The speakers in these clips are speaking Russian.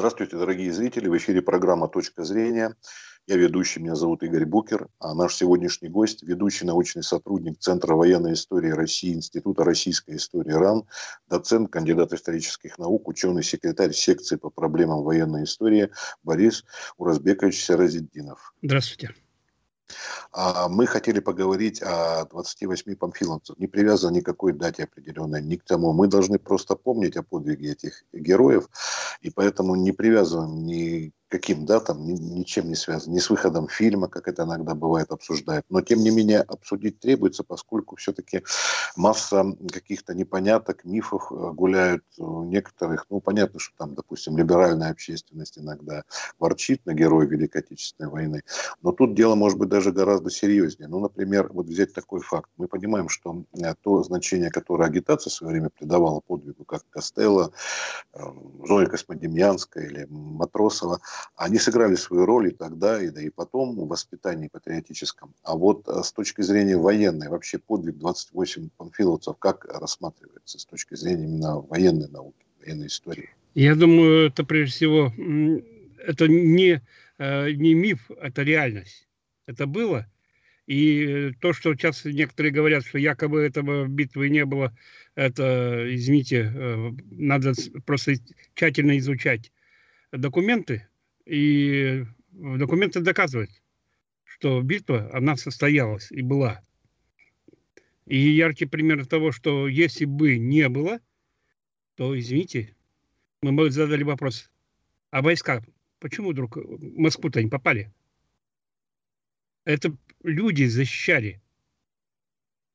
Здравствуйте, дорогие зрители. В эфире программа «Точка зрения». Я ведущий, меня зовут Игорь Букер, а наш сегодняшний гость – ведущий научный сотрудник Центра военной истории России Института российской истории РАН, доцент, кандидат исторических наук, ученый, секретарь секции по проблемам военной истории Борис Уразбекович Саразиддинов. Здравствуйте. А мы хотели поговорить о 28 памфиловцах, не привязано никакой дате определенной, ни к тому. Мы должны просто помнить о подвиге этих героев, и поэтому не привязываем ни каким датам, ни, ничем не связан, ни с выходом фильма, как это иногда бывает обсуждают. Но, тем не менее, обсудить требуется, поскольку все-таки масса каких-то непоняток, мифов э, гуляют у некоторых. Ну, понятно, что там, допустим, либеральная общественность иногда ворчит на героя Великой Отечественной войны. Но тут дело может быть даже гораздо серьезнее. Ну, например, вот взять такой факт. Мы понимаем, что э, то значение, которое агитация в свое время придавала подвигу, как Костелло, э, Зоя Космодемьянская или Матросова, они сыграли свою роль и тогда, и, да, и потом в воспитании патриотическом. А вот э, с точки зрения военной, вообще подвиг 28 панфиловцев как рассматривается с точки зрения именно военной науки, военной истории? Я думаю, это прежде всего, это не, э, не миф, это реальность. Это было. И то, что сейчас некоторые говорят, что якобы этого битвы не было, это, извините, э, надо просто тщательно изучать документы, и документы доказывают, что битва, она состоялась и была. И яркий пример того, что если бы не было, то, извините, мы бы задали вопрос, а войска, почему вдруг в Москву-то не попали? Это люди защищали.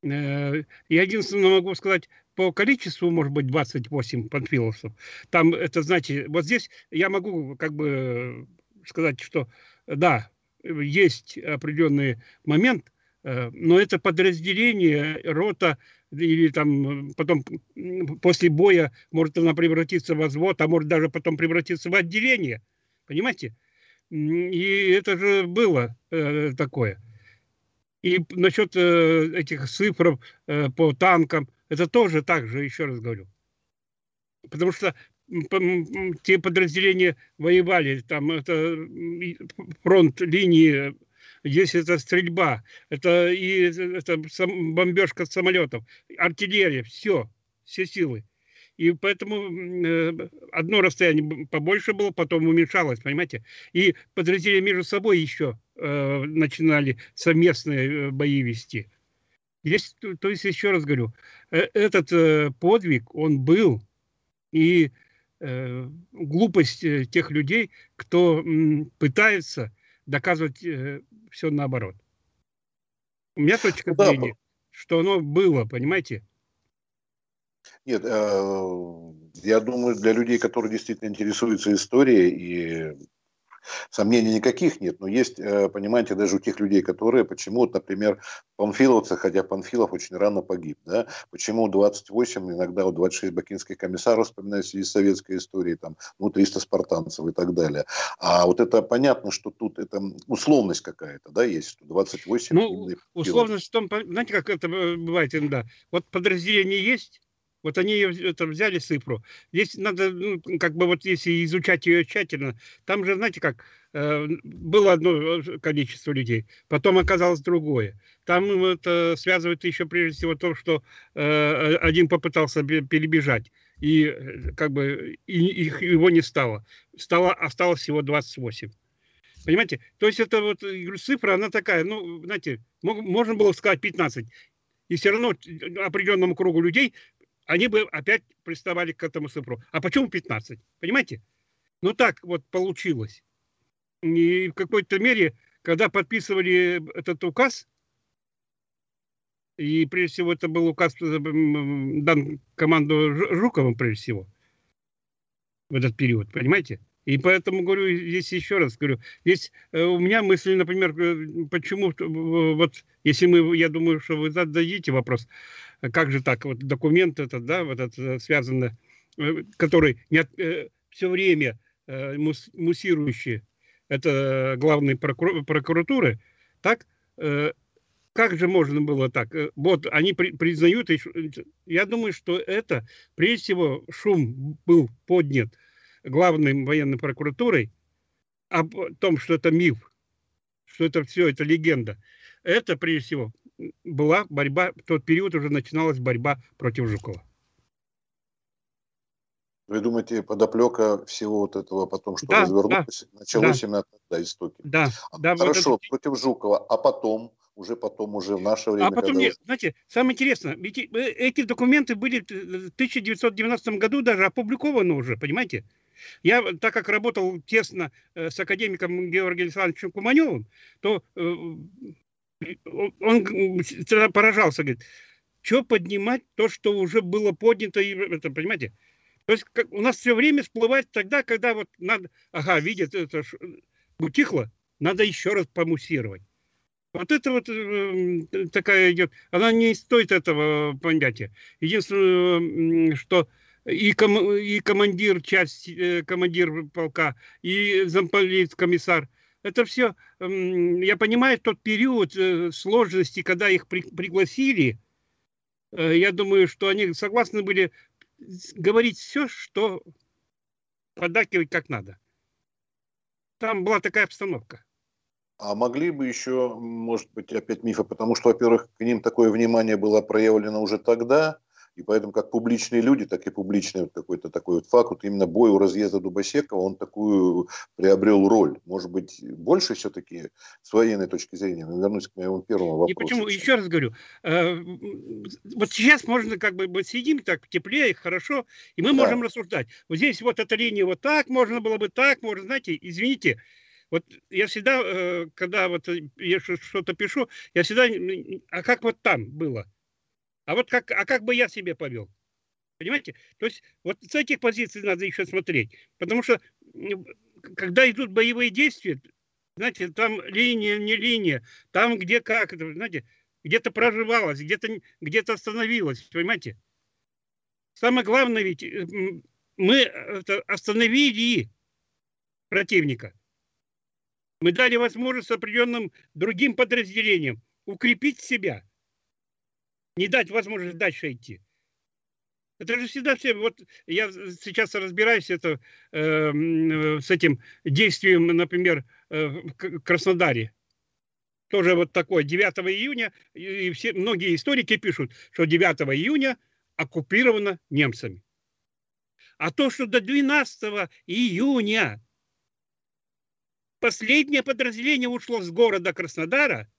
Э, я единственное могу сказать, по количеству, может быть, 28 панфиловцев. Там, это, знаете, вот здесь я могу как бы сказать, что да, есть определенный момент, э, но это подразделение, рота, или там потом после боя может она превратиться в взвод, а может даже потом превратиться в отделение. Понимаете? И это же было э, такое. И насчет э, этих цифр э, по танкам, это тоже так же, еще раз говорю. Потому что те подразделения воевали, там это фронт линии, здесь это стрельба, это и это бомбежка самолетов, артиллерия, все, все силы. И поэтому э, одно расстояние побольше было, потом уменьшалось, понимаете? И подразделения между собой еще э, начинали совместные э, бои вести. Здесь, то есть, еще раз говорю, э, этот э, подвиг, он был, и э, глупость э, тех людей, кто м, пытается доказывать э, все наоборот. У меня точка ну зрения, да. что оно было, понимаете? Нет, э, я думаю, для людей, которые действительно интересуются историей и Сомнений никаких нет, но есть, э, понимаете, даже у тех людей, которые почему, например, панфиловцы, хотя Панфилов очень рано погиб, да, почему 28, иногда у 26 бакинских комиссаров вспоминаются из советской истории, там, ну, 300 спартанцев и так далее. А вот это понятно, что тут это условность какая-то, да, есть, что 28... Ну, условность в том, знаете, как это бывает иногда, вот подразделение есть, вот они это взяли цифру. Здесь надо, ну, как бы вот если изучать ее тщательно, там же, знаете, как э, было одно э, количество людей, потом оказалось другое. Там это связывает еще прежде всего то, что э, один попытался перебежать и э, как бы и, их, его не стало. стало. Осталось всего 28. Понимаете? То есть это вот цифра, она такая, ну, знаете, можно было сказать 15. И все равно определенному кругу людей они бы опять приставали к этому цифру. А почему 15? Понимаете? Ну так вот получилось. И в какой-то мере, когда подписывали этот указ, и прежде всего это был указ э, дан команду Жуковым прежде всего в этот период, понимаете? И поэтому говорю здесь еще раз говорю, здесь э, у меня мысли, например, э, почему вот если мы, я думаю, что вы зададите вопрос, как же так, вот документ этот, да, вот этот э, связанный, э, который не от, э, все время э, мус, муссирующий, это главной прокур, прокуратуры, так, как же можно было так? Вот они при, признают, я думаю, что это, прежде всего, шум был поднят главной военной прокуратурой о том, что это миф, что это все, это легенда. Это, прежде всего, была борьба, в тот период уже начиналась борьба против Жукова. Вы думаете, подоплека всего вот этого потом, что да, развернулось, да, началось да. именно тогда, истоки? Да, а, да. Хорошо, вот это... против Жукова, а потом, уже потом, уже в наше время? А потом, нет, знаете, самое интересное, ведь э, эти документы были в 1990 году даже опубликованы уже, понимаете? Я, так как работал тесно э, с академиком Георгием Александровичем Куманевым, то э, он всегда поражался, говорит, что поднимать то, что уже было поднято, это, понимаете? То есть как, у нас все время всплывает тогда, когда вот надо, ага, видят, это утихло, надо еще раз помуссировать. Вот это вот э, такая идет, она не стоит этого понятия. Единственное, что и, ком, и командир часть, э, командир полка, и замполит комиссар, это все, я понимаю, тот период э, сложности, когда их при, пригласили, э, я думаю, что они согласны были говорить все, что подакивать как надо. Там была такая обстановка. А могли бы еще, может быть, опять мифы, потому что, во-первых, к ним такое внимание было проявлено уже тогда, и поэтому как публичные люди, так и публичный вот какой-то такой вот факт, вот именно бой у разъезда Дубосекова, он такую приобрел роль. Может быть, больше все-таки с военной точки зрения, но вернусь к моему первому вопросу. И почему, еще раз говорю, э, вот сейчас можно как бы, вот сидим так теплее, хорошо, и мы да. можем рассуждать. Вот здесь вот эта линия вот так, можно было бы так, можно, знаете, извините, вот я всегда, э, когда вот я что-то пишу, я всегда, а как вот там было? А вот как, а как бы я себе повел? Понимаете? То есть вот с этих позиций надо еще смотреть. Потому что когда идут боевые действия, знаете, там линия, не линия, там где как, знаете, где-то проживалось, где-то где остановилось, понимаете? Самое главное ведь, э, мы остановили противника. Мы дали возможность определенным другим подразделениям укрепить себя – не дать возможность дальше идти. Это же всегда все. Вот я сейчас разбираюсь это, э, с этим действием, например, э, в Краснодаре. Тоже вот такое 9 июня, и все, многие историки пишут, что 9 июня оккупировано немцами. А то, что до 12 июня последнее подразделение ушло с города Краснодара,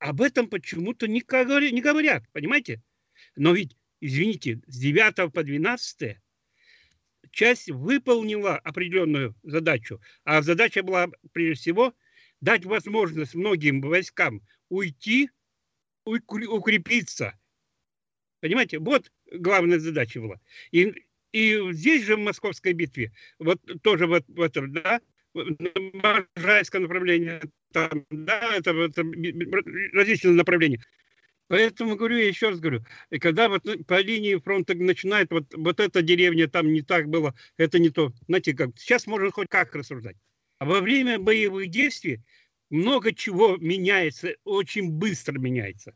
об этом почему-то не говорят, понимаете? Но ведь, извините, с 9 по 12 часть выполнила определенную задачу, а задача была, прежде всего, дать возможность многим войскам уйти, укрепиться. Понимаете, вот главная задача была. И, и здесь же в Московской битве, вот тоже вот в этом, да, Можайское направление, там, да, это, это различные направления. Поэтому говорю, я еще раз говорю, и когда вот по линии фронта начинает, вот, вот эта деревня там не так было, это не то. Знаете, как сейчас можно хоть как рассуждать. А во время боевых действий много чего меняется, очень быстро меняется.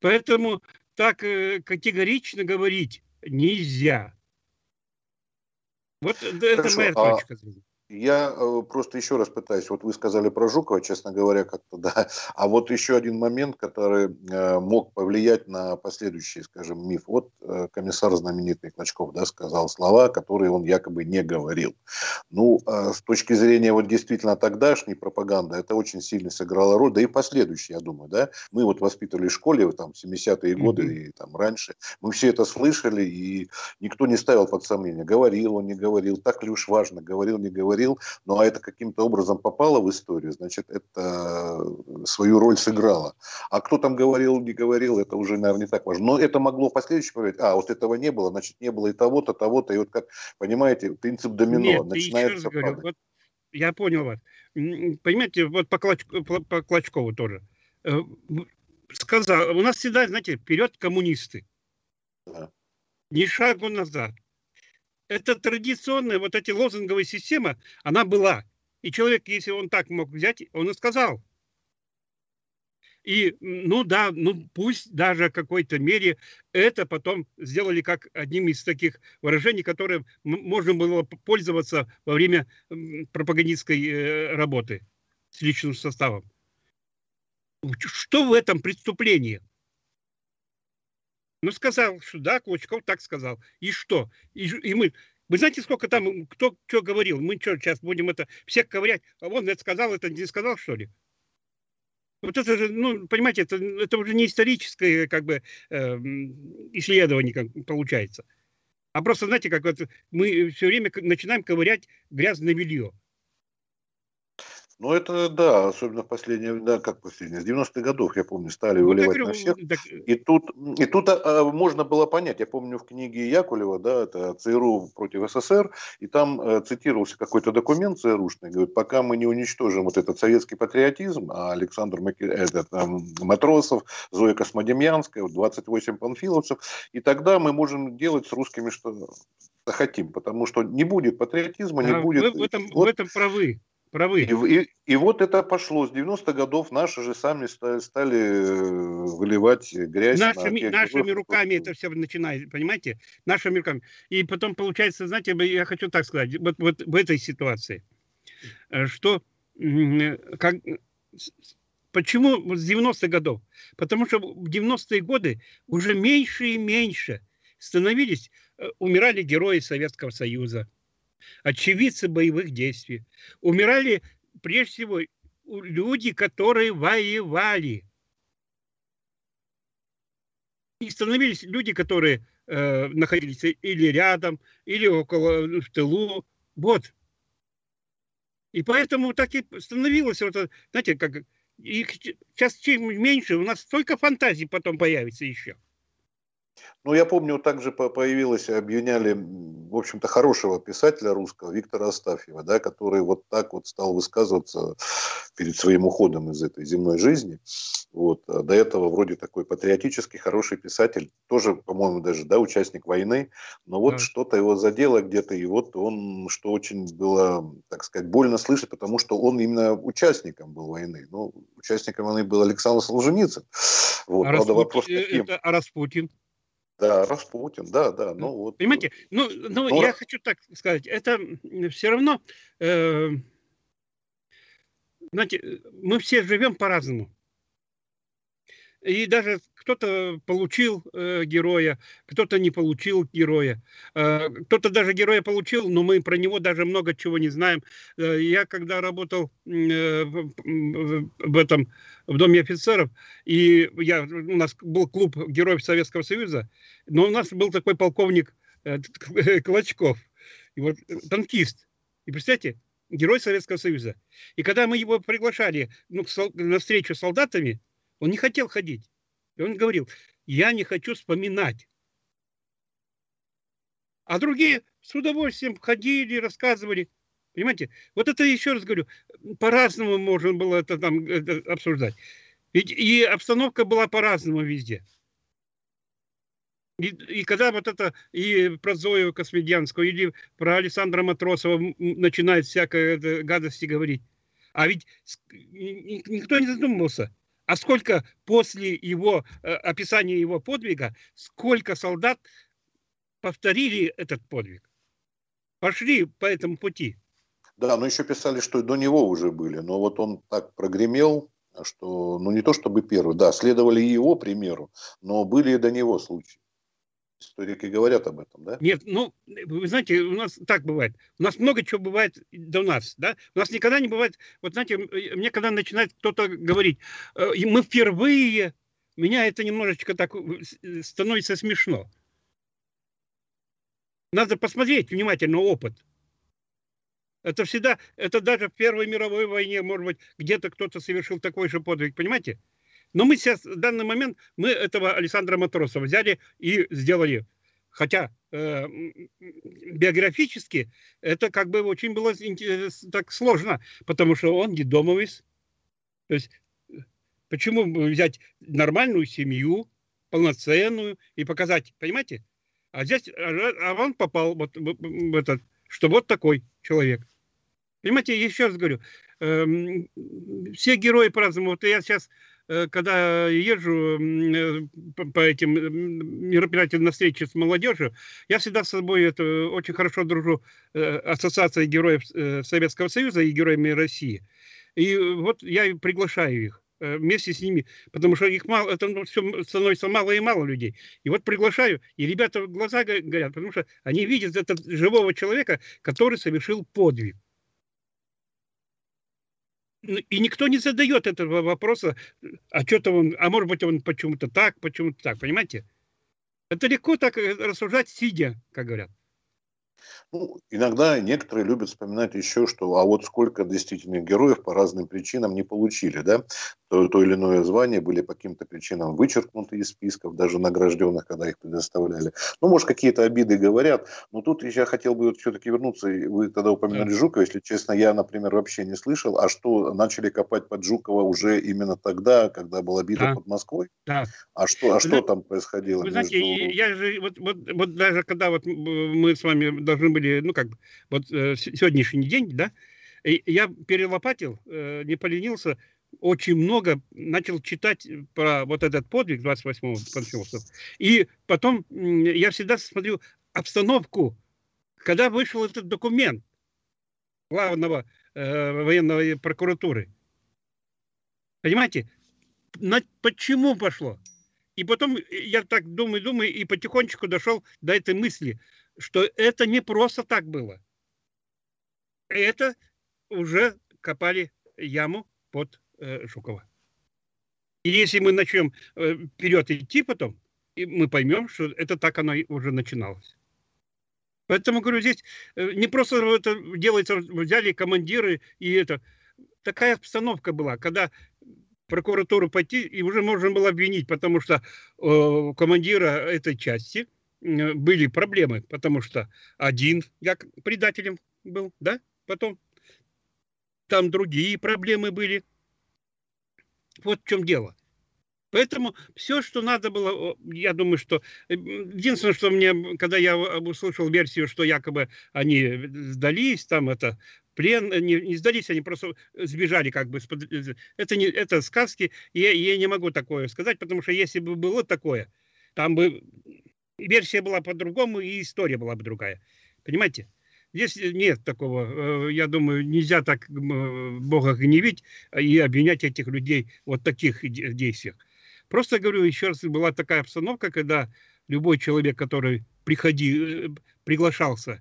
Поэтому так э, категорично говорить нельзя. Вот Хорошо, это моя а точка зрения. Я э, просто еще раз пытаюсь, вот вы сказали про Жукова, честно говоря, как-то да, а вот еще один момент, который э, мог повлиять на последующий, скажем, миф. Вот э, комиссар знаменитый Клочков, да, сказал слова, которые он якобы не говорил. Ну, с точки зрения вот действительно тогдашней пропаганды, это очень сильно сыграло роль, да и последующие, я думаю, да. Мы вот воспитывали в школе там 70-е годы mm-hmm. и там раньше, мы все это слышали, и никто не ставил под сомнение, говорил он, не говорил, так ли уж важно, говорил, не говорил говорил, ну а это каким-то образом попало в историю, значит, это свою роль сыграло. А кто там говорил, не говорил, это уже, наверное, не так важно. Но это могло в последующем говорить, а, вот этого не было, значит, не было и того-то, того-то, и вот как, понимаете, принцип домино Нет, начинается говорю, вот я понял вас. Понимаете, вот по, Клоч, по Клочкову тоже. Э, сказал, у нас всегда, знаете, вперед коммунисты. Да. Ни шагу назад это традиционная вот эти лозунговая система, она была. И человек, если он так мог взять, он и сказал. И, ну да, ну пусть даже в какой-то мере это потом сделали как одним из таких выражений, которые можно было пользоваться во время пропагандистской э, работы с личным составом. Что в этом преступлении? Ну, сказал, что да, Клочков так сказал. И что? И, и мы... Вы знаете, сколько там, кто что говорил? Мы что, сейчас будем это всех ковырять? А он это сказал, это не сказал, что ли? Вот это же, ну, понимаете, это, это уже не историческое, как бы, э, исследование как получается. А просто, знаете, как вот мы все время начинаем ковырять грязное белье. Ну, это да, особенно в последнее, да, как последнее, с 90-х годов, я помню, стали ну, выливать говорю, на всех. Так... И тут, и тут а, а, можно было понять, я помню в книге Якулева, да, это ЦРУ против СССР, и там э, цитировался какой-то документ ЦРУшный, говорит, пока мы не уничтожим вот этот советский патриотизм, а Александр Маки... этот, э, Матросов, Зоя Космодемьянская, 28 панфиловцев, и тогда мы можем делать с русскими что хотим, потому что не будет патриотизма, не а будет... В этом, вот... в этом правы правы. И, и, и вот это пошло. С 90-х годов наши же сами стали, стали э, выливать грязь. Нашими, на нашими руками это все начинает, понимаете? Нашими руками. И потом получается, знаете, я хочу так сказать, вот, вот в этой ситуации, э, что как, почему с 90-х годов? Потому что в 90-е годы уже меньше и меньше становились, э, умирали герои Советского Союза очевидцы боевых действий. Умирали прежде всего люди, которые воевали. И становились люди, которые э, находились или рядом, или около, в тылу. Вот. И поэтому так и становилось, вот, знаете, как их сейчас чем меньше, у нас столько фантазий потом появится еще. Ну, я помню, также появилось, обвиняли, в общем-то, хорошего писателя русского, Виктора Астафьева, да, который вот так вот стал высказываться перед своим уходом из этой земной жизни. Вот. А до этого вроде такой патриотический, хороший писатель, тоже, по-моему, даже, да, участник войны, но вот да. что-то его задело где-то, и вот он, что очень было, так сказать, больно слышать, потому что он именно участником был войны. Ну, участником войны был Александр Солженицын. Вот, а правда, Распутин, вопрос каким? Это, а Распутин? Да, Распутин, да, да. Ну, вот. Понимаете, ну, ну Но... я хочу так сказать, это все равно, э, знаете, мы все живем по-разному. И даже кто-то получил э, героя, кто-то не получил героя. Э, кто-то даже героя получил, но мы про него даже много чего не знаем. Э, я когда работал э, в, этом в Доме офицеров, и я, у нас был клуб героев Советского Союза, но у нас был такой полковник э, Клочков, и вот, э, танкист. И представьте, герой Советского Союза. И когда мы его приглашали ну, на встречу с солдатами, он не хотел ходить. И он говорил, я не хочу вспоминать. А другие с удовольствием ходили, рассказывали. Понимаете? Вот это еще раз говорю, по-разному можно было это там это обсуждать. Ведь и обстановка была по-разному везде. И, и когда вот это и про Зою Космедьянскую, или про Александра Матросова начинает всякое гадости говорить, а ведь никто не задумывался, а сколько после его э, описания его подвига, сколько солдат повторили этот подвиг, пошли по этому пути. Да, но еще писали, что до него уже были, но вот он так прогремел, что, ну не то чтобы первый, да, следовали его примеру, но были и до него случаи историки говорят об этом, да? Нет, ну, вы знаете, у нас так бывает. У нас много чего бывает до нас, да? У нас никогда не бывает, вот знаете, мне когда начинает кто-то говорить, э, мы впервые, меня это немножечко так э, становится смешно. Надо посмотреть внимательно опыт. Это всегда, это даже в Первой мировой войне, может быть, где-то кто-то совершил такой же подвиг, понимаете? Но мы сейчас, в данный момент, мы этого Александра Матросова взяли и сделали. Хотя э, биографически это как бы очень было так сложно, потому что он недомовец. То есть почему взять нормальную семью, полноценную и показать, понимаете? А здесь, а, а он попал вот в этот, что вот такой человек. Понимаете, еще раз говорю, э, все герои по-разному. Вот я сейчас когда езжу э, по этим мероприятиям на встрече с молодежью, я всегда с собой это, очень хорошо дружу Ассоциацией героев Советского Союза и героями России. И вот я приглашаю их вместе с ними, потому что их мало, это ну, все становится мало и мало людей. И вот приглашаю, и ребята глаза горят, потому что они видят этого живого человека, который совершил подвиг. Ну, и никто не задает этого вопроса, а что-то он, а может быть он почему-то так, почему-то так, понимаете? Это легко так рассуждать, сидя, как говорят. Ну, иногда некоторые любят вспоминать еще, что а вот сколько действительных героев по разным причинам не получили, да, то, то или иное звание были по каким-то причинам вычеркнуты из списков, даже награжденных, когда их предоставляли. Ну, может, какие-то обиды говорят, но тут я хотел бы вот все-таки вернуться, вы тогда упомянули Жукова, если честно, я, например, вообще не слышал, а что начали копать под Жукова уже именно тогда, когда была битва да. под Москвой? Да. А что, а что там происходило? Вы знаете, между... я же, вот, вот, вот даже когда вот мы с вами должны были, ну как, вот э, сегодняшний день, да, я перелопатил, э, не поленился, очень много начал читать про вот этот подвиг 28-го панфиловцев. И потом я всегда смотрю обстановку, когда вышел этот документ главного э, военной прокуратуры. Понимаете, на, почему пошло? И потом я так думаю, думаю, и потихонечку дошел до этой мысли, что это не просто так было. Это уже копали яму под э, Жукова. И если мы начнем э, вперед идти потом, и мы поймем, что это так оно уже начиналось. Поэтому, говорю, здесь э, не просто это делается, взяли командиры и это. Такая обстановка была, когда прокуратуру пойти, и уже можно было обвинить, потому что э, командира этой части были проблемы, потому что один как предателем был, да, потом там другие проблемы были. Вот в чем дело. Поэтому все, что надо было, я думаю, что э, единственное, что мне, когда я услышал версию, что якобы они сдались, там это плен, не, не сдались, они просто сбежали как бы. Э, это, не, это сказки, и я, я не могу такое сказать, потому что если бы было такое, там бы версия была по-другому, и история была бы другая. Понимаете? Здесь нет такого, э, я думаю, нельзя так Бога гневить и обвинять этих людей вот таких действиях. Просто говорю, еще раз, была такая обстановка, когда любой человек, который приходи, э, приглашался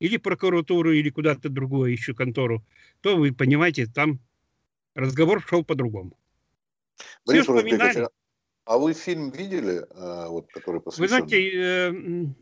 или в прокуратуру, или куда-то другое еще контору, то вы понимаете, там разговор шел по-другому. Борис Все а вы фильм видели, э, вот, который посвящен? Вы знаете,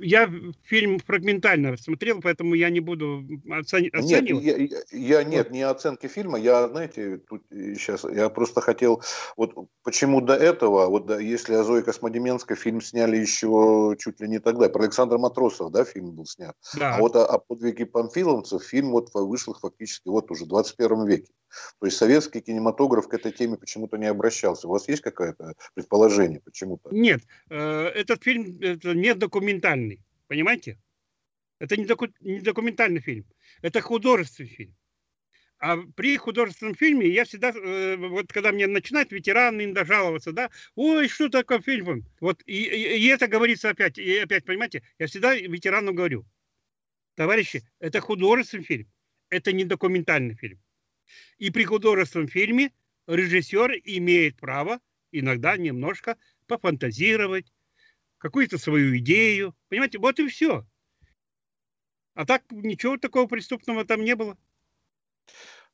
я фильм фрагментально смотрел, поэтому я не буду оцени- оценивать. Нет, я, я нет, не оценки фильма. Я, знаете, тут сейчас я просто хотел, вот почему до этого, вот да, если о Зое Космодеменской фильм сняли еще чуть ли не тогда, про Александра Матросова, да, фильм был снят. Да. А вот о, о подвиге панфиловцев фильм вот вышел фактически вот уже в 21 веке. То есть советский кинематограф к этой теме почему-то не обращался. У вас есть какое-то предположение, почему-то? Нет, э, этот фильм это не документальный, понимаете? Это не, доку, не документальный фильм, это художественный фильм. А при художественном фильме я всегда, э, вот когда мне начинают ветераны иногда жаловаться, да, ой, что такое фильм? Вот, и, и, и это говорится опять, и опять, понимаете, я всегда ветерану говорю, товарищи, это художественный фильм, это не документальный фильм. И при художественном фильме режиссер имеет право иногда немножко пофантазировать, какую-то свою идею. Понимаете, вот и все. А так ничего такого преступного там не было.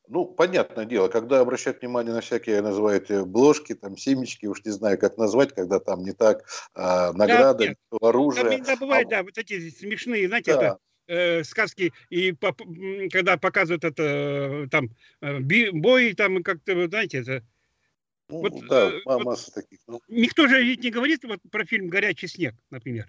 Ну, понятное дело, когда обращают внимание на всякие, называют бложки, там, семечки, уж не знаю, как назвать, когда там не так, а, награды, да, оружие. Там иногда бывает, а, да, вот эти смешные, знаете, да. это э, сказки, и по, когда показывают это, э, там, э, бой, там, как-то, знаете, это... Ну, вот, да, э, масса вот, таких. Ну. Никто же ведь не говорит вот про фильм «Горячий снег», например.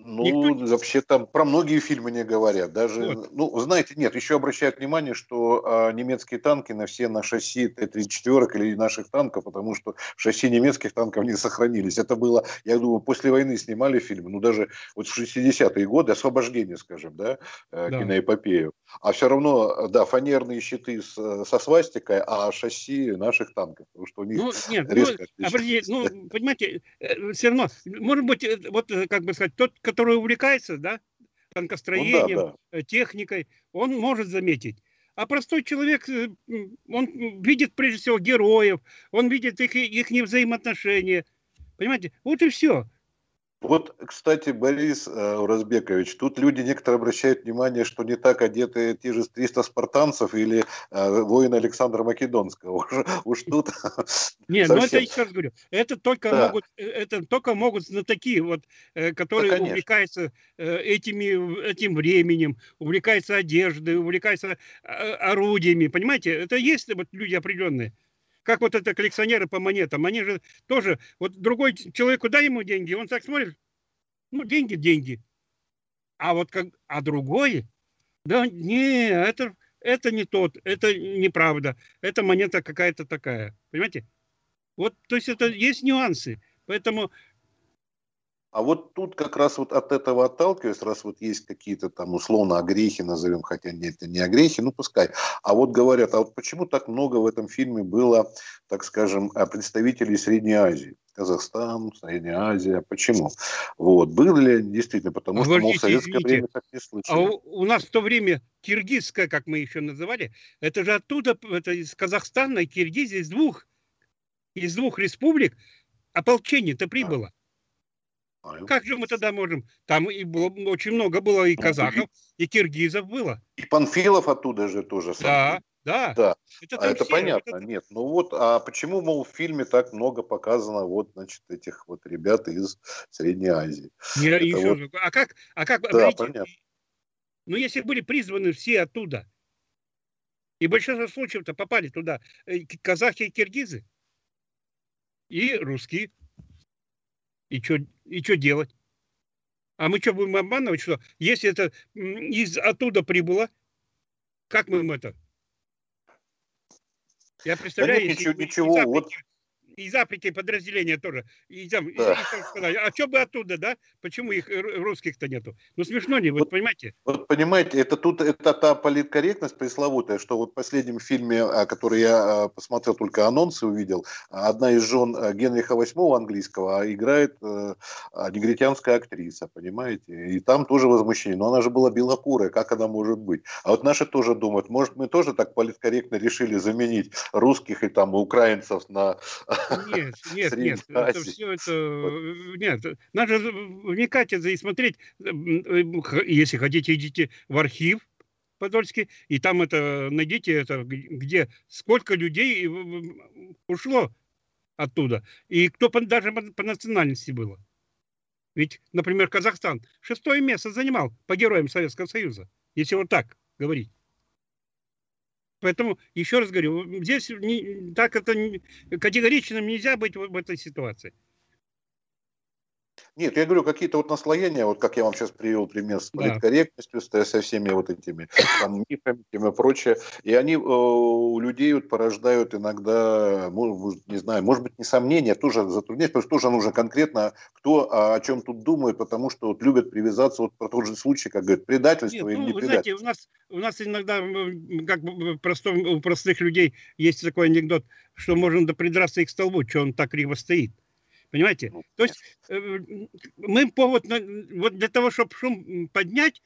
Ну, Никто... вообще там про многие фильмы не говорят. Даже, вот. ну, знаете, нет, еще обращают внимание, что а, немецкие танки на все на шасси Т-34 или наших танков, потому что шасси немецких танков не сохранились. Это было, я думаю, после войны снимали фильмы, ну, даже вот в 60-е годы, освобождение, скажем, да, э, да. киноэпопею. А все равно, да, фанерные щиты с, со свастикой, а шасси наших танков, потому что у них ну, нет, ну, резко ну, обратите, ну, понимаете, э, все равно, может быть, э, вот, как бы сказать, тот, который увлекается, да, танкостроением, ну, да, да. Э, техникой, он может заметить. А простой человек, э, он видит прежде всего героев, он видит их, их взаимоотношения. Понимаете? Вот и все. Вот, кстати, Борис э, Уразбекович, тут люди некоторые обращают внимание, что не так одеты те же 300 спартанцев или э, воин Александра Македонского. Уж, уж тут Нет, ну это еще раз говорю, это только да. могут, э, это только могут знатоки, вот, э, которые да, увлекаются э, этими, этим временем, увлекаются одеждой, увлекаются э, орудиями, понимаете? Это есть вот люди определенные как вот это коллекционеры по монетам, они же тоже, вот другой человеку дай ему деньги, он так смотрит, ну, деньги, деньги. А вот как, а другой, да не, это, это не тот, это неправда, это монета какая-то такая, понимаете? Вот, то есть это есть нюансы, поэтому а вот тут как раз вот от этого отталкиваясь, раз вот есть какие-то там условно огрехи, назовем, хотя нет, это не огрехи, ну пускай. А вот говорят, а вот почему так много в этом фильме было, так скажем, представителей Средней Азии? Казахстан, Средняя Азия. Почему? Вот. Было ли действительно? Потому что, мол, в советское извините, время так не случилось. А у, у нас в то время киргизская, как мы еще называли, это же оттуда, это из Казахстана и Киргизии, из двух, из двух республик ополчение-то прибыло. Как же мы тогда можем? Там и было, очень много было и ну, казахов, и киргизов было. И Панфилов оттуда же тоже. Да, да. да. Это, а это все, понятно. Это... Нет, ну вот, а почему, мол, в фильме так много показано вот, значит, этих вот ребят из Средней Азии? Не, еще, вот... А как, а как, да, говорите, понятно. ну если были призваны все оттуда, и большинство случаев-то попали туда э, казахи и киргизы, и русские. И что и что делать? А мы что, будем обманывать, что если это из оттуда прибыло, как мы им это? Я представляю, да нет, если ничего, ничего вот из Африки подразделения тоже. И там, да. и, и, сказать, а что бы оттуда, да? Почему их русских-то нету? Ну смешно не, вот, вот понимаете? Вот понимаете, это тут это та политкорректность пресловутая, что вот в последнем фильме, а, который я а, посмотрел, только анонсы увидел, одна из жен а, Генриха VIII английского играет э, негритянская актриса, понимаете? И там тоже возмущение. Но она же была белокурая, как она может быть? А вот наши тоже думают, может мы тоже так политкорректно решили заменить русских и там украинцев на нет, нет, нет, это все это... Нет, надо вникать это и смотреть. Если хотите, идите в архив Подольский, и там это найдите, это, где сколько людей ушло оттуда, и кто по, даже по национальности было. Ведь, например, Казахстан шестое место занимал по героям Советского Союза, если вот так говорить. Поэтому, еще раз говорю, здесь не, так это категоричным нельзя быть в, в этой ситуации. Нет, я говорю, какие-то вот наслоения, вот как я вам сейчас привел пример с политкорректностью, да. со всеми вот этими там, мифами и прочее, и они э, у людей вот порождают иногда, может, не знаю, может быть, не сомнения, тоже затруднять, потому что тоже нужно конкретно, кто а, о чем тут думает, потому что вот любят привязаться вот про тот же случай, как говорят, предательство Нет, или ну, не предательство. Знаете, у нас, у нас иногда, как простом, у простых людей есть такой анекдот, что можно до придраться и к столбу, что он так криво стоит. Понимаете? Ну, То есть э, мы повод, вот для того, чтобы шум поднять,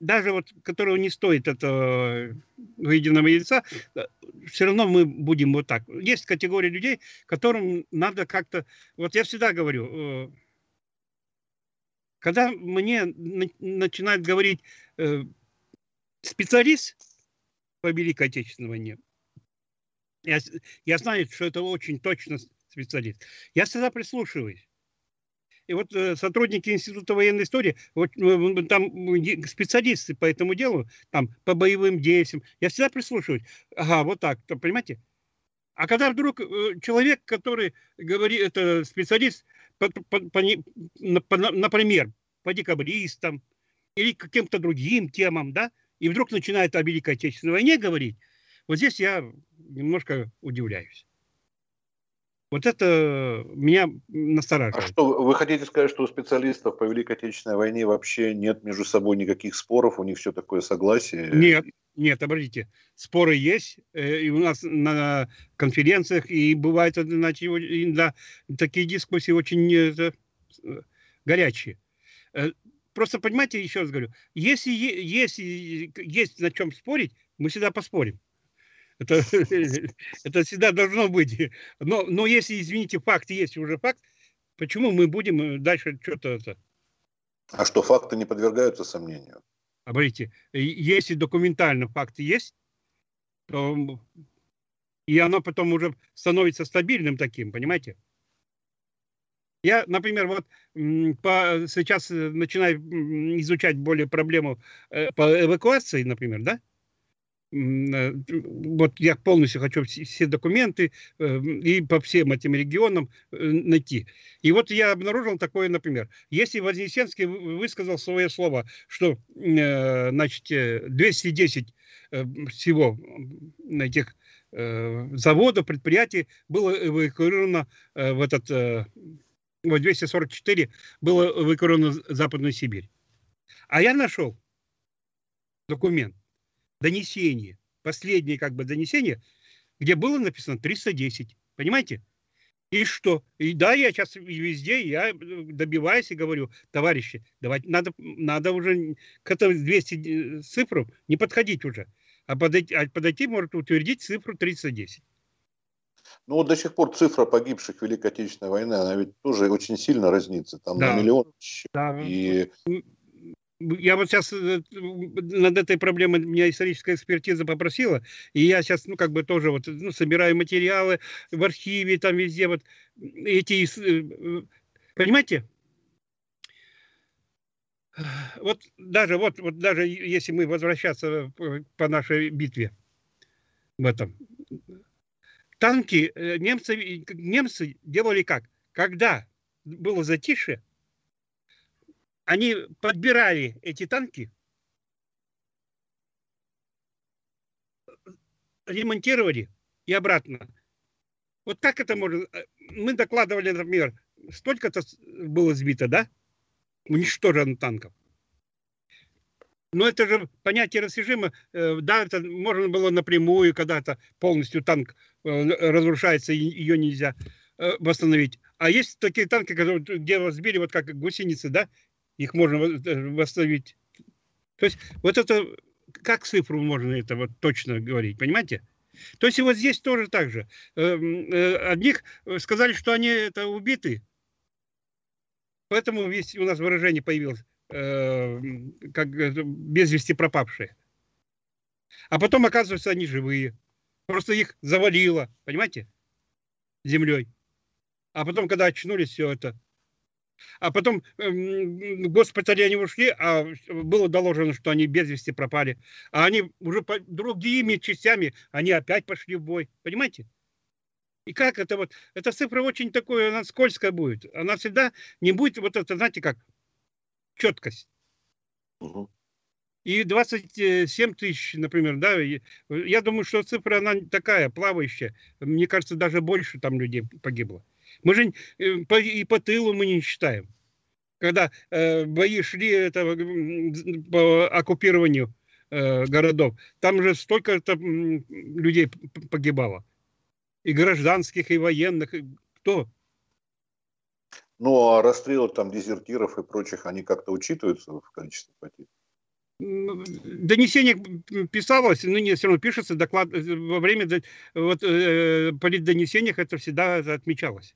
даже вот, которого не стоит этого выеденного яйца, э, все равно мы будем вот так. Есть категория людей, которым надо как-то... Вот я всегда говорю, э, когда мне начинает говорить специалист по Великой Отечественной войне, я, я знаю, что это очень точно специалист. Я всегда прислушиваюсь. И вот э, сотрудники Института военной истории, вот э, там специалисты по этому делу, там по боевым действиям, я всегда прислушиваюсь. Ага, вот так, то, понимаете? А когда вдруг э, человек, который говорит, это специалист, по, по, по, по, например, по декабристам или каким-то другим темам, да, и вдруг начинает о Великой Отечественной войне говорить, вот здесь я немножко удивляюсь. Вот это меня настораживает. А что, вы хотите сказать, что у специалистов по Великой Отечественной войне вообще нет между собой никаких споров, у них все такое согласие? Нет, нет, обратите, споры есть, э, и у нас на конференциях, и бывают значит, да, такие дискуссии очень это, горячие. Э, просто понимаете, еще раз говорю, если, если есть на чем спорить, мы всегда поспорим. Это, это всегда должно быть. Но, но если, извините, факт есть уже факт, почему мы будем э, дальше что-то это... А что, факты не подвергаются сомнению? А говорите, если документально факты есть, то и оно потом уже становится стабильным таким, понимаете? Я, например, вот по, сейчас э, начинаю изучать более проблему э, по эвакуации, например, да? Э, вот я полностью хочу все документы э, и по всем этим регионам э, найти. И вот я обнаружил такое, например, если Вознесенский высказал свое слово, что значит, 210 всего этих заводов, предприятий было эвакуировано в этот, вот 244 было эвакуировано в Западную Сибирь. А я нашел документ, донесение, последнее как бы донесение, где было написано 310. Понимаете? И что? И да, я сейчас везде, я добиваюсь и говорю, товарищи, давайте, надо, надо уже к этому 200 цифрам не подходить уже, а подойти, а подойти может утвердить цифру 310. Ну, вот до сих пор цифра погибших в Великой Отечественной войне, она ведь тоже очень сильно разнится. Там да. на миллион. Да. И я вот сейчас э, над этой проблемой меня историческая экспертиза попросила, и я сейчас, ну, как бы тоже вот, ну, собираю материалы в архиве, там везде вот эти, э, понимаете? Вот даже, вот, вот даже если мы возвращаться по нашей битве в этом, танки э, немцы, немцы делали как? Когда было затишье, они подбирали эти танки, ремонтировали и обратно. Вот как это можно? Мы докладывали, например, столько-то было сбито, да? Уничтожено танков. Но это же понятие растяжимо. Э, да, это можно было напрямую, когда-то полностью танк э, разрушается, и ее нельзя э, восстановить. А есть такие танки, где сбили, вот как гусеницы, да, их можно э, восстановить. То есть вот это, как цифру можно это вот точно говорить, понимаете? То есть и вот здесь тоже так же. Эм, э, одних сказали, что они это убиты, поэтому весь у нас выражение появилось, э, как без вести пропавшие. А потом, оказывается, они живые. Просто их завалило, понимаете, землей. А потом, когда очнулись, все это а потом э, в госпитале они ушли, а было доложено, что они без вести пропали. А они уже по другими частями, они опять пошли в бой. Понимаете? И как это вот, эта цифра очень такое, она скользкая будет. Она всегда не будет вот это, знаете, как четкость. Угу. И 27 тысяч, например, да, я думаю, что цифра, она такая, плавающая. Мне кажется, даже больше там людей погибло. Мы же э, по, и по тылу мы не считаем. Когда э, бои шли это, по оккупированию э, городов, там же столько людей погибало. И гражданских, и военных. И кто? Ну, а расстрелы там дезертиров и прочих, они как-то учитываются в количестве потерь? Донесение писалось, но не все равно пишется доклад во время вот э, политдонесениях это всегда отмечалось.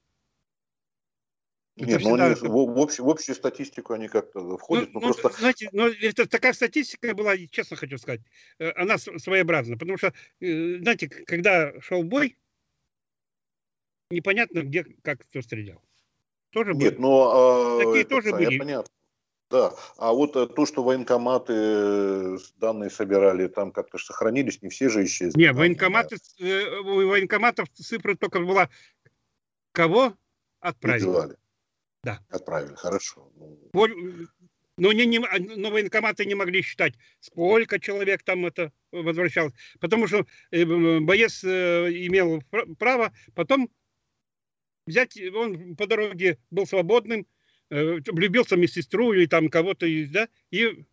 Нет, ну, они, в, в, общ, в общую статистику они как-то входят. Ну, ну, просто... Знаете, ну, это такая статистика была, честно хочу сказать, э, она своеобразна. Потому что, э, знаете, когда шел бой, непонятно, где, как кто стрелял. Тоже Нет, были. но... А, Такие это, тоже были. Понятно. Да, а вот э, то, что военкоматы данные собирали, там как-то сохранились, не все же исчезли. Нет, военкоматы, у военкоматов цифра только была, кого отправили. Да. Отправили, хорошо. Ну, Но, не, не, но военкоматы не могли считать, сколько человек там это возвращалось. Потому что э, боец э, имел право потом взять, он по дороге был свободным, э, влюбился в медсестру или там кого-то, да, и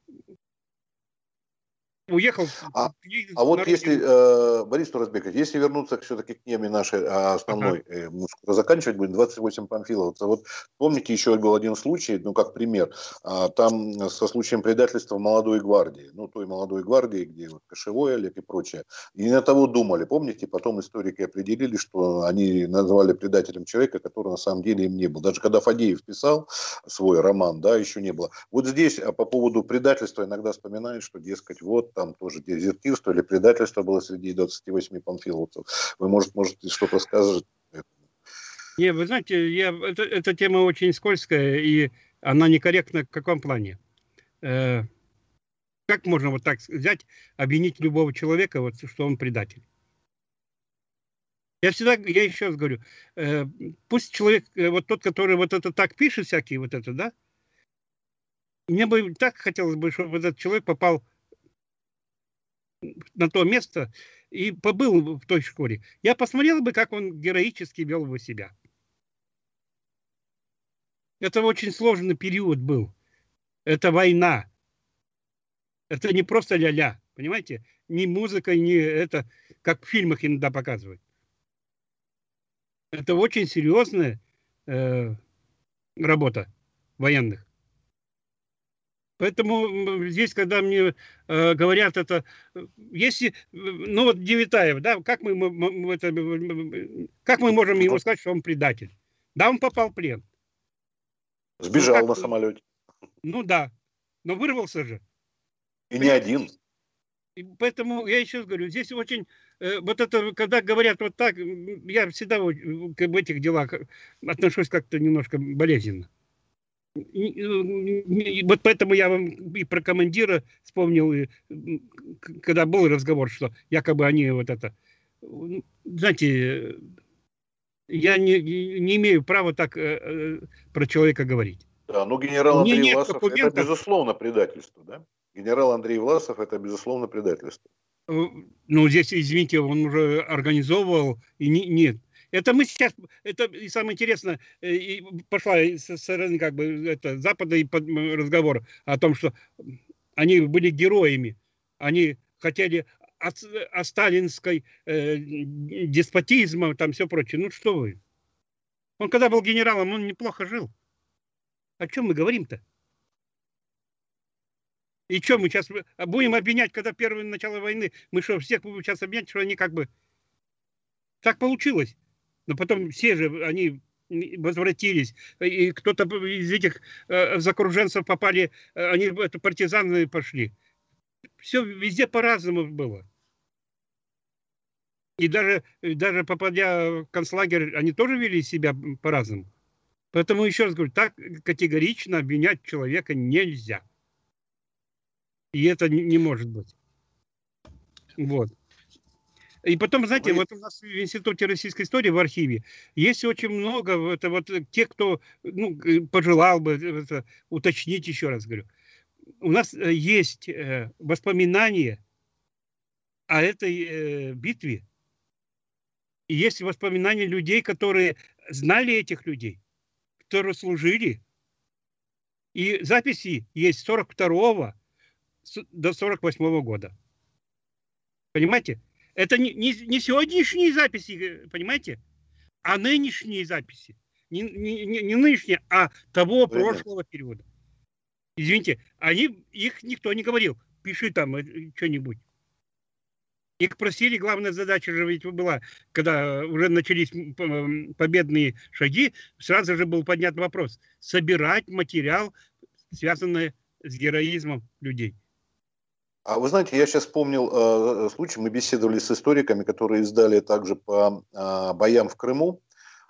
уехал. А, а вот если, э, Борис Туразбекович, если вернуться все-таки к теме нашей а, основной, ага. э, мы скоро заканчивать будем, 28 памфиловцев. Вот помните, еще был один случай, ну, как пример, а, там со случаем предательства молодой гвардии, ну, той молодой гвардии, где вот Кошевой Олег и прочее. И на того думали, помните, потом историки определили, что они назвали предателем человека, который на самом деле им не был. Даже когда Фадеев писал свой роман, да, еще не было. Вот здесь а, по поводу предательства иногда вспоминают, что, дескать, вот там тоже дезертирство или предательство было среди 28 панфиловцев. Вы, может, можете что-то сказать? Не, вы знаете, я, это, эта тема очень скользкая, и она некорректна в каком плане. Э, как можно вот так взять, обвинить любого человека, вот, что он предатель? Я всегда, я еще раз говорю, э, пусть человек, э, вот тот, который вот это так пишет, всякие вот это, да, мне бы так хотелось бы, чтобы этот человек попал на то место и побыл в той школе, я посмотрел бы, как он героически вел бы себя. Это очень сложный период был. Это война. Это не просто ля-ля, понимаете? Ни музыка, ни это, как в фильмах иногда показывают. Это очень серьезная э, работа военных. Поэтому здесь, когда мне э, говорят это, если, ну вот Девитаев, да, как мы, мы, это, как мы можем ему сказать, что он предатель? Да, он попал в плен. Сбежал ну, как, на самолете. Ну да, но вырвался же. И не один. Поэтому я еще говорю, здесь очень, э, вот это, когда говорят вот так, я всегда в этих делах отношусь как-то немножко болезненно. Вот поэтому я вам и про командира вспомнил, когда был разговор, что якобы они вот это... Знаете, я не, не имею права так э, э, про человека говорить. Да, ну генерал Андрей Мне Власов это безусловно предательство, да? Генерал Андрей Власов это безусловно предательство. Э, ну, здесь, извините, он уже организовывал, и не, нет, это мы сейчас, это и самое интересное, э, и пошла со стороны как бы это, Запада и разговор о том, что они были героями, они хотели от, о сталинской э, деспотизма, там все прочее. Ну что вы? Он когда был генералом, он неплохо жил. О чем мы говорим-то? И что мы сейчас будем обвинять, когда первое начало войны? Мы что, всех будем сейчас обвинять, что они как бы... Так получилось. Но потом все же, они возвратились, и кто-то из этих э, закруженцев попали, э, они это партизаны пошли. Все везде по-разному было. И даже, даже попадя в концлагерь, они тоже вели себя по-разному. Поэтому еще раз говорю, так категорично обвинять человека нельзя. И это не может быть. Вот. И потом, знаете, вот у нас в Институте российской истории в архиве есть очень много, это вот те, кто ну, пожелал бы это, уточнить еще раз, говорю. У нас э, есть э, воспоминания о этой э, битве. И есть воспоминания людей, которые знали этих людей, которые служили. И записи есть 42 до 48 -го года. Понимаете? Это не, не, не сегодняшние записи, понимаете, а нынешние записи. Не, не, не нынешние, а того Понятно. прошлого периода. Извините, они, их никто не говорил. Пиши там э, что-нибудь. Их просили, главная задача же ведь была, когда уже начались победные шаги, сразу же был поднят вопрос, собирать материал, связанный с героизмом людей. А вы знаете, я сейчас вспомнил э, случай, мы беседовали с историками, которые издали также по э, боям в Крыму.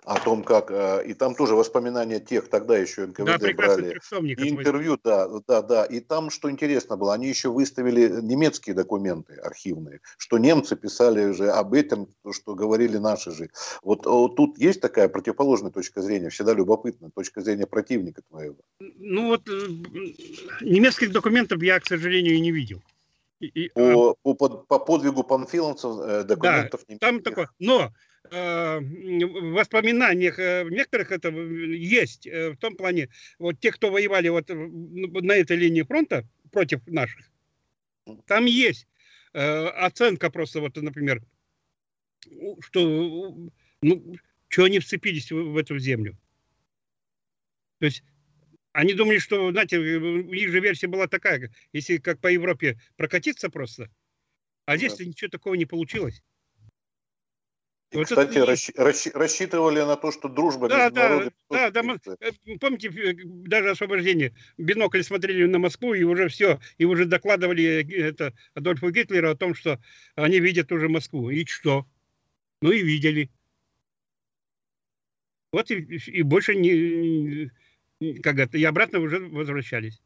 о том, как... Э, и там тоже воспоминания тех, тогда еще НКВД да, брали. И интервью, да, да, да. И там, что интересно было, они еще выставили немецкие документы архивные, что немцы писали уже об этом, то, что говорили наши же. Вот, вот тут есть такая противоположная точка зрения, всегда любопытная точка зрения противника твоего. Ну вот э, немецких документов я, к сожалению, не видел. И, по, а... по, по подвигу панфиловцев э, документов да, не там такое. Но э, в воспоминаниях э, некоторых это есть э, в том плане, вот те, кто воевали вот на этой линии фронта против наших, там есть э, оценка просто вот, например, что ну, что они вцепились в, в эту землю. То есть они думали, что, знаете, у них же версия была такая, если как по Европе прокатиться просто, а здесь да. ничего такого не получилось. И, вот кстати, это... расщ... Расщ... рассчитывали на то, что дружба да, да, да, да, мы, э, помните, э, даже освобождение, бинокль смотрели на Москву и уже все, и уже докладывали э, это Адольфу Гитлеру о том, что они видят уже Москву. И что? Ну и видели. Вот и, и больше не, как это, и обратно уже возвращались.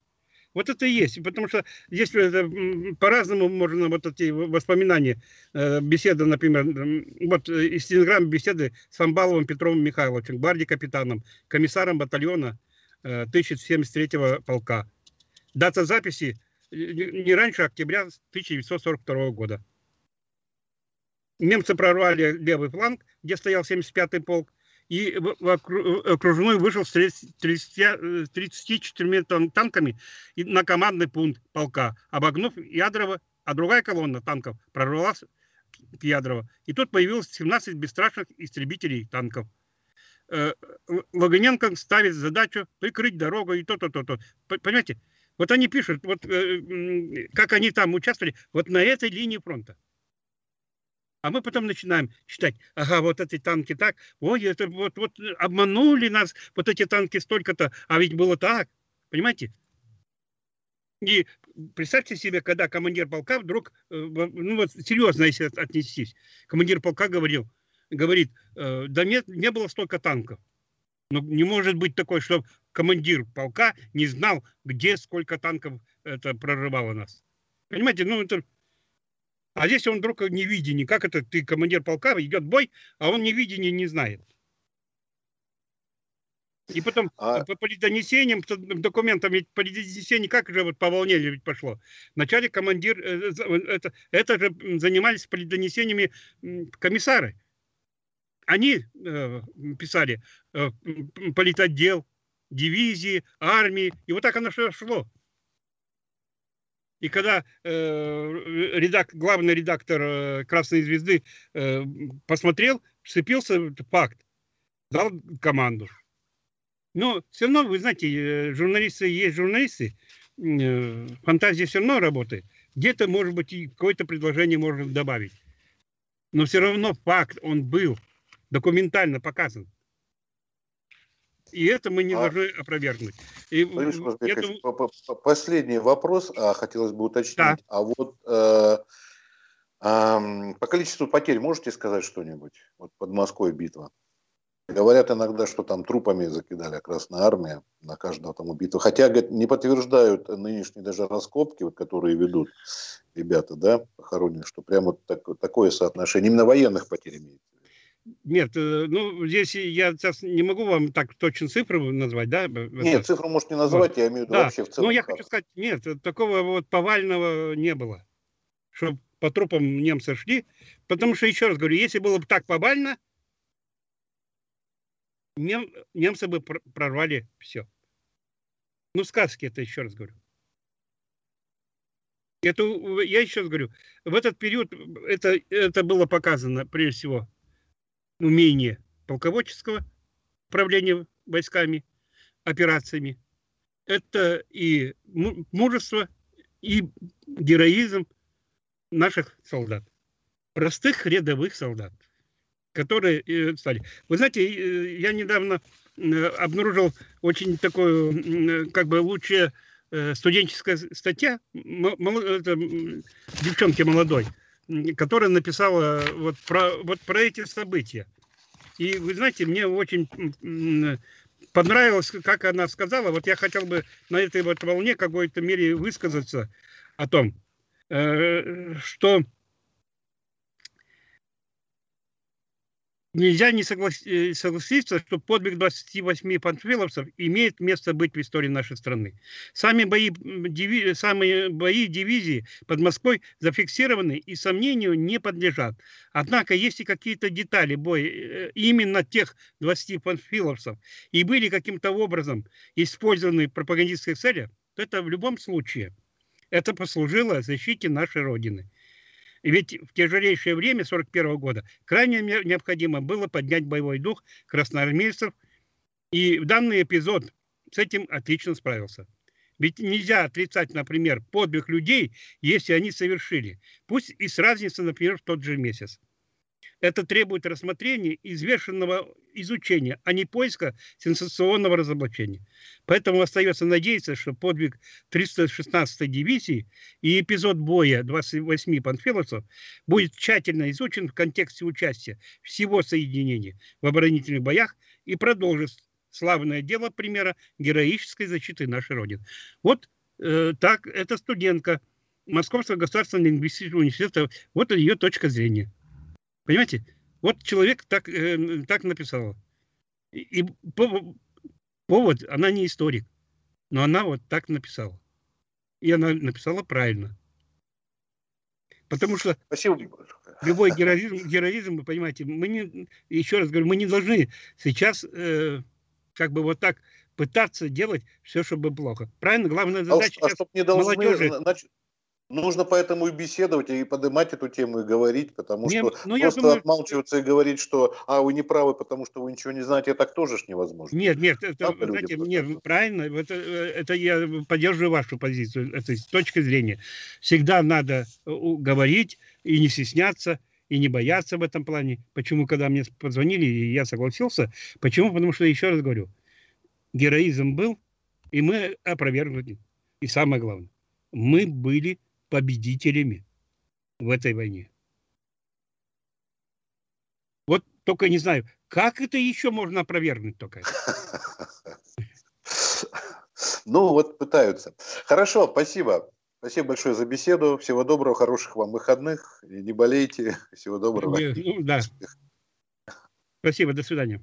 Вот это и есть, потому что здесь по-разному можно вот эти воспоминания, э, беседа, например, вот э, из стенограммы беседы с Амбаловым Петровым Михайловичем, гвардии капитаном, комиссаром батальона 1073-го э, полка. Дата записи не раньше октября 1942 года. Немцы прорвали левый фланг, где стоял 75-й полк, и в окружной вышел с 30, 34 э, танками на командный пункт полка, обогнув Ядрово, а другая колонна танков прорвалась к Ядрово. И тут появилось 17 бесстрашных истребителей танков. Э, Логоненко ставит задачу прикрыть дорогу и то-то, то-то. Понимаете? Вот они пишут, вот э, как они там участвовали, вот на этой линии фронта. А мы потом начинаем читать, ага, вот эти танки так, ой, это вот, вот обманули нас, вот эти танки столько-то, а ведь было так, понимаете? И представьте себе, когда командир полка вдруг, э, ну вот серьезно, если отнестись, командир полка говорил, говорит, «Э, да нет, не было столько танков. Но не может быть такой, что командир полка не знал, где сколько танков это прорывало нас. Понимаете, ну это а здесь он вдруг не видит, как это ты командир полка, идет бой, а он не видит, не знает. И потом а... по, по донесениям, документам, ведь по донесениям как же вот по волне ведь пошло. Вначале командир, э, это, это же занимались по донесениями комиссары. Они э, писали э, политотдел, дивизии, армии, и вот так оно шло. И когда э, редак, главный редактор э, «Красной звезды» э, посмотрел, вцепился в факт, дал команду. Но все равно, вы знаете, э, журналисты есть журналисты, э, фантазия все равно работает. Где-то, может быть, и какое-то предложение можно добавить. Но все равно факт, он был документально показан. И это мы не а... должны опровергнуть. И, это... Последний вопрос, а, хотелось бы уточнить. Да. А вот э, э, по количеству потерь можете сказать что-нибудь? Вот под Москвой битва. Говорят иногда, что там трупами закидали Красная Армия на каждого там убитого. Хотя говорят, не подтверждают нынешние даже раскопки, вот, которые ведут ребята, да, похоронены, что прямо так, такое соотношение. Именно военных потерь имеется. Нет, э, ну здесь я сейчас не могу вам так точно цифру назвать, да? Нет, цифру может не назвать, вот. я имею в виду да. вообще в целом. Ну я хочу сказать, нет, такого вот повального не было, чтобы по трупам немцы шли, потому что, еще раз говорю, если было бы так повально, нем, немцы бы прорвали все. Ну, сказки это, еще раз говорю. Это, я еще раз говорю, в этот период это, это было показано, прежде всего, умение полководческого управления войсками, операциями. Это и мужество, и героизм наших солдат. Простых рядовых солдат, которые э, стали. Вы знаете, э, я недавно э, обнаружил очень такую, как бы лучшая студенческая статья девчонки молодой, которая написала вот про, вот про эти события. И вы знаете, мне очень понравилось, как она сказала. Вот я хотел бы на этой вот волне какой-то мере высказаться о том, э, что Нельзя не э, согласиться, что подвиг 28 панфиловцев имеет место быть в истории нашей страны. Сами бои, диви, самые бои дивизии под Москвой зафиксированы и сомнению не подлежат. Однако, если какие-то детали боя э, именно тех 20 панфиловцев и были каким-то образом использованы в пропагандистских целях, то это в любом случае это послужило защите нашей Родины. Ведь в тяжелейшее время 41 года крайне необходимо было поднять боевой дух красноармейцев, и данный эпизод с этим отлично справился. Ведь нельзя отрицать, например, подвиг людей, если они совершили, пусть и с разницей, например, в тот же месяц. Это требует рассмотрения и изучения, а не поиска сенсационного разоблачения. Поэтому остается надеяться, что подвиг 316-й дивизии и эпизод боя 28 панфиловцев будет тщательно изучен в контексте участия всего соединения в оборонительных боях и продолжит славное дело примера героической защиты нашей Родины. Вот э, так, это студентка Московского государственного лингвистического университета. Вот ее точка зрения. Понимаете? Вот человек так, э, так написал. И, и повод, она не историк, но она вот так написала. И она написала правильно. Потому что Спасибо. любой героизм, героизм, вы понимаете, мы не, еще раз говорю, мы не должны сейчас э, как бы вот так пытаться делать все, чтобы плохо. Правильно? Главная задача а, а сейчас не должны, молодежи... Значит, Нужно поэтому и беседовать, и поднимать эту тему, и говорить, потому Нет, что ну, просто думаю, отмалчиваться и говорить, что а вы не правы, потому что вы ничего не знаете, это тоже ж невозможно. Нет, нет, это, знаете, нет, правильно, это, это я поддерживаю вашу позицию, это с точки зрения. Всегда надо э, говорить и не стесняться, и не бояться в этом плане. Почему, когда мне позвонили, и я согласился? Почему? Потому что, еще раз говорю, героизм был, и мы опровергнули. И самое главное, мы были победителями в этой войне. Вот только не знаю, как это еще можно опровергнуть только? Ну, вот пытаются. Хорошо, спасибо. Спасибо большое за беседу. Всего доброго, хороших вам выходных. И не болейте. Всего доброго. Ну, да. Спасибо, до свидания.